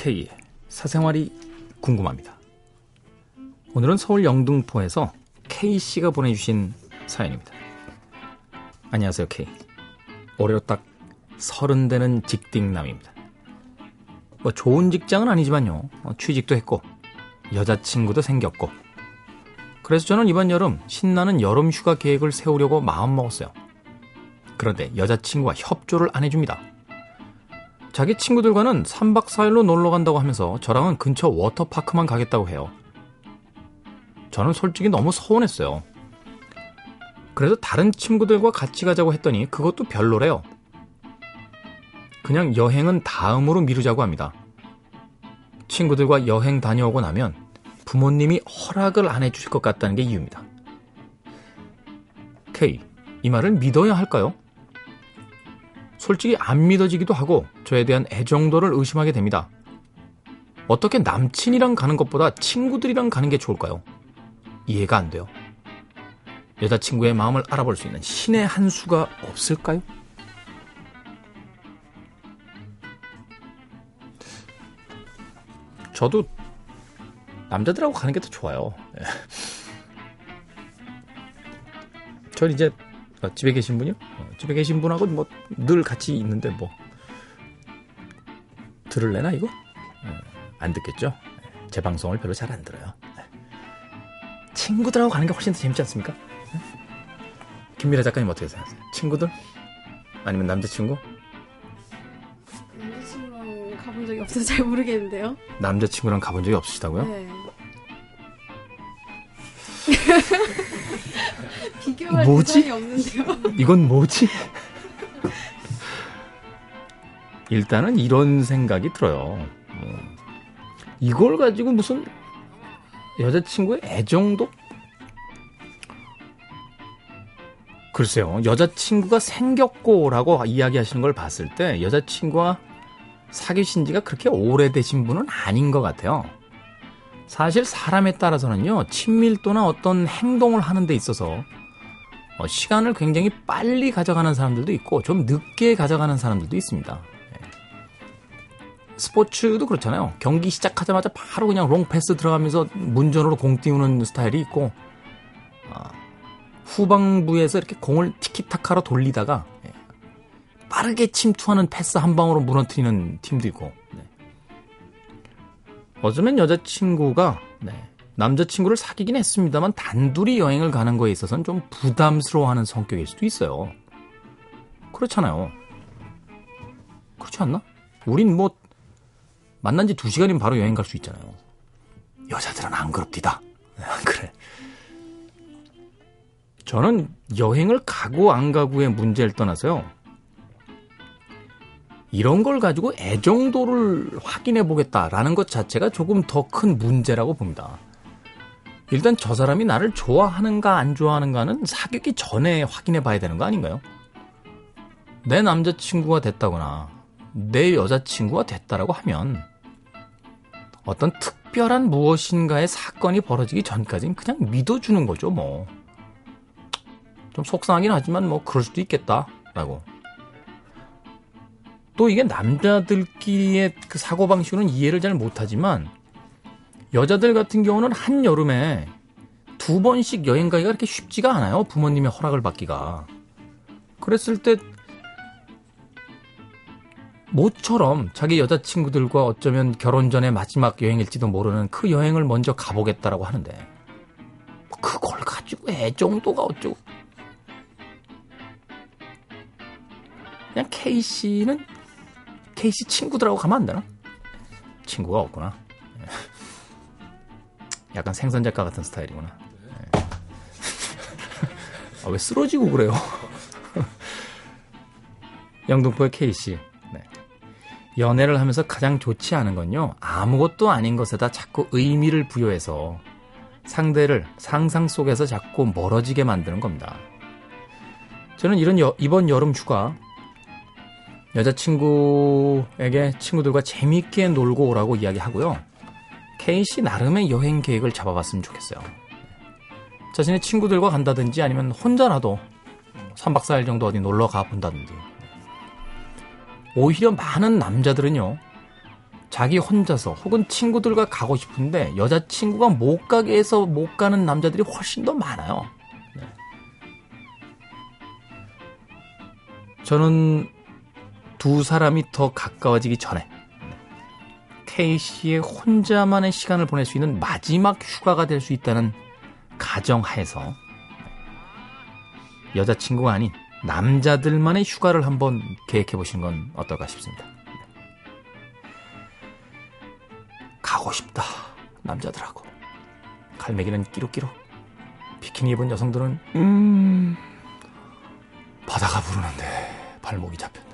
K의 사생활이 궁금합니다. 오늘은 서울 영등포에서 K씨가 보내주신 사연입니다. 안녕하세요, K. 올해로 딱 서른 되는 직딩남입니다. 뭐 좋은 직장은 아니지만요. 어, 취직도 했고 여자친구도 생겼고 그래서 저는 이번 여름 신나는 여름 휴가 계획을 세우려고 마음먹었어요. 그런데 여자친구가 협조를 안 해줍니다. 자기 친구들과는 3박 4일로 놀러 간다고 하면서 저랑은 근처 워터파크만 가겠다고 해요. 저는 솔직히 너무 서운했어요. 그래서 다른 친구들과 같이 가자고 했더니 그것도 별로래요. 그냥 여행은 다음으로 미루자고 합니다. 친구들과 여행 다녀오고 나면 부모님이 허락을 안 해주실 것 같다는 게 이유입니다. K, 이 말을 믿어야 할까요? 솔직히 안 믿어지기도 하고 저에 대한 애정도를 의심하게 됩니다. 어떻게 남친이랑 가는 것보다 친구들이랑 가는 게 좋을까요? 이해가 안 돼요. 여자친구의 마음을 알아볼 수 있는 신의 한 수가 없을까요? 저도 남자들하고 가는 게 더 좋아요. 예. 전 이제 어, 집에 계신 분이요? 어, 집에 계신 분하고 뭐 늘 같이 있는데 뭐 들을래나 이거? 예, 안 듣겠죠? 예, 제 방송을 별로 잘 안 들어요. 친구들하고 가는 게 훨씬 더 재밌지 않습니까? 김미래 작가님 어떻게 생각하세요? 친구들? 아니면 남자친구? 남자친구랑 가본 적이 없어서 잘 모르겠는데요. 남자친구랑 가본 적이 없으시다고요? 네. 뭐지? 이건 뭐지? 일단은 이런 생각이 들어요. 어, 이걸 가지고 무슨 여자친구의 애정도? 글쎄요, 여자친구가 생겼고라고 이야기하시는 걸 봤을 때 여자친구와 사귀신 지가 그렇게 오래되신 분은 아닌 것 같아요. 사실 사람에 따라서는요, 친밀도나 어떤 행동을 하는 데 있어서 어, 시간을 굉장히 빨리 가져가는 사람들도 있고 좀 늦게 가져가는 사람들도 있습니다. 예. 스포츠도 그렇잖아요. 경기 시작하자마자 바로 그냥 롱패스 들어가면서 문전으로 공 띄우는 스타일이 있고 아, 후방부에서 이렇게 공을 티키타카로 돌리다가 예, 빠르게 침투하는 패스 한 방으로 무너뜨리는 팀도 있고 네. 어쩌면 여자친구가 네, 남자친구를 사귀긴 했습니다만 단둘이 여행을 가는 거에 있어서는 좀 부담스러워하는 성격일 수도 있어요. 그렇잖아요. 그렇지 않나? 우린 뭐 만난 지 두 시간이면 바로 여행 갈 수 있잖아요. 여자들은 안 그럽디다. 그래. 저는 여행을 가고 안 가고의 문제를 떠나서요. 이런 걸 가지고 애정도를 확인해 보겠다라는 것 자체가 조금 더 큰 문제라고 봅니다. 일단 저 사람이 나를 좋아하는가 안 좋아하는가는 사귀기 전에 확인해 봐야 되는 거 아닌가요? 내 남자친구가 됐다거나 내 여자친구가 됐다라고 하면 어떤 특별한 무엇인가의 사건이 벌어지기 전까지는 그냥 믿어주는 거죠, 뭐. 좀 속상하긴 하지만 뭐 그럴 수도 있겠다라고. 또 이게 남자들끼리의 그 사고방식으로는 이해를 잘 못하지만 여자들 같은 경우는 한 여름에 두 번씩 여행 가기가 그렇게 쉽지가 않아요. 부모님의 허락을 받기가. 그랬을 때 모처럼 자기 여자친구들과 어쩌면 결혼 전에 마지막 여행일지도 모르는 그 여행을 먼저 가보겠다라고 하는데 뭐 그걸 가지고 애정도가 어쩌고 그냥 K씨는 K씨 친구들하고 가면 안 되나? 친구가 없구나. 약간 생선 작가 같은 스타일이구나. 네. 아, 왜 쓰러지고 그래요? 영등포의 K씨. 네. 연애를 하면서 가장 좋지 않은 건요, 아무것도 아닌 것에다 자꾸 의미를 부여해서 상대를 상상 속에서 자꾸 멀어지게 만드는 겁니다. 저는 이런 여, 이번 여름 휴가 여자친구에게 친구들과 재미있게 놀고 오라고 이야기하고요. K씨 나름의 여행 계획을 잡아봤으면 좋겠어요. 자신의 친구들과 간다든지 아니면 혼자라도 3박 4일 정도 어디 놀러 가 본다든지. 오히려 많은 남자들은요, 자기 혼자서 혹은 친구들과 가고 싶은데 여자친구가 못 가게 해서 못 가는 남자들이 훨씬 더 많아요. 네. 저는 두 사람이 더 가까워지기 전에 K 씨의 혼자만의 시간을 보낼 수 있는 마지막 휴가가 될 수 있다는 가정하에서 여자친구가 아닌 남자들만의 휴가를 한번 계획해 보시는 건 어떨까 싶습니다. 가고 싶다. 남자들하고. 갈매기는 끼룩끼룩. 비키니 입은 여성들은 음 바다가 부르는데 발목이 잡혔다.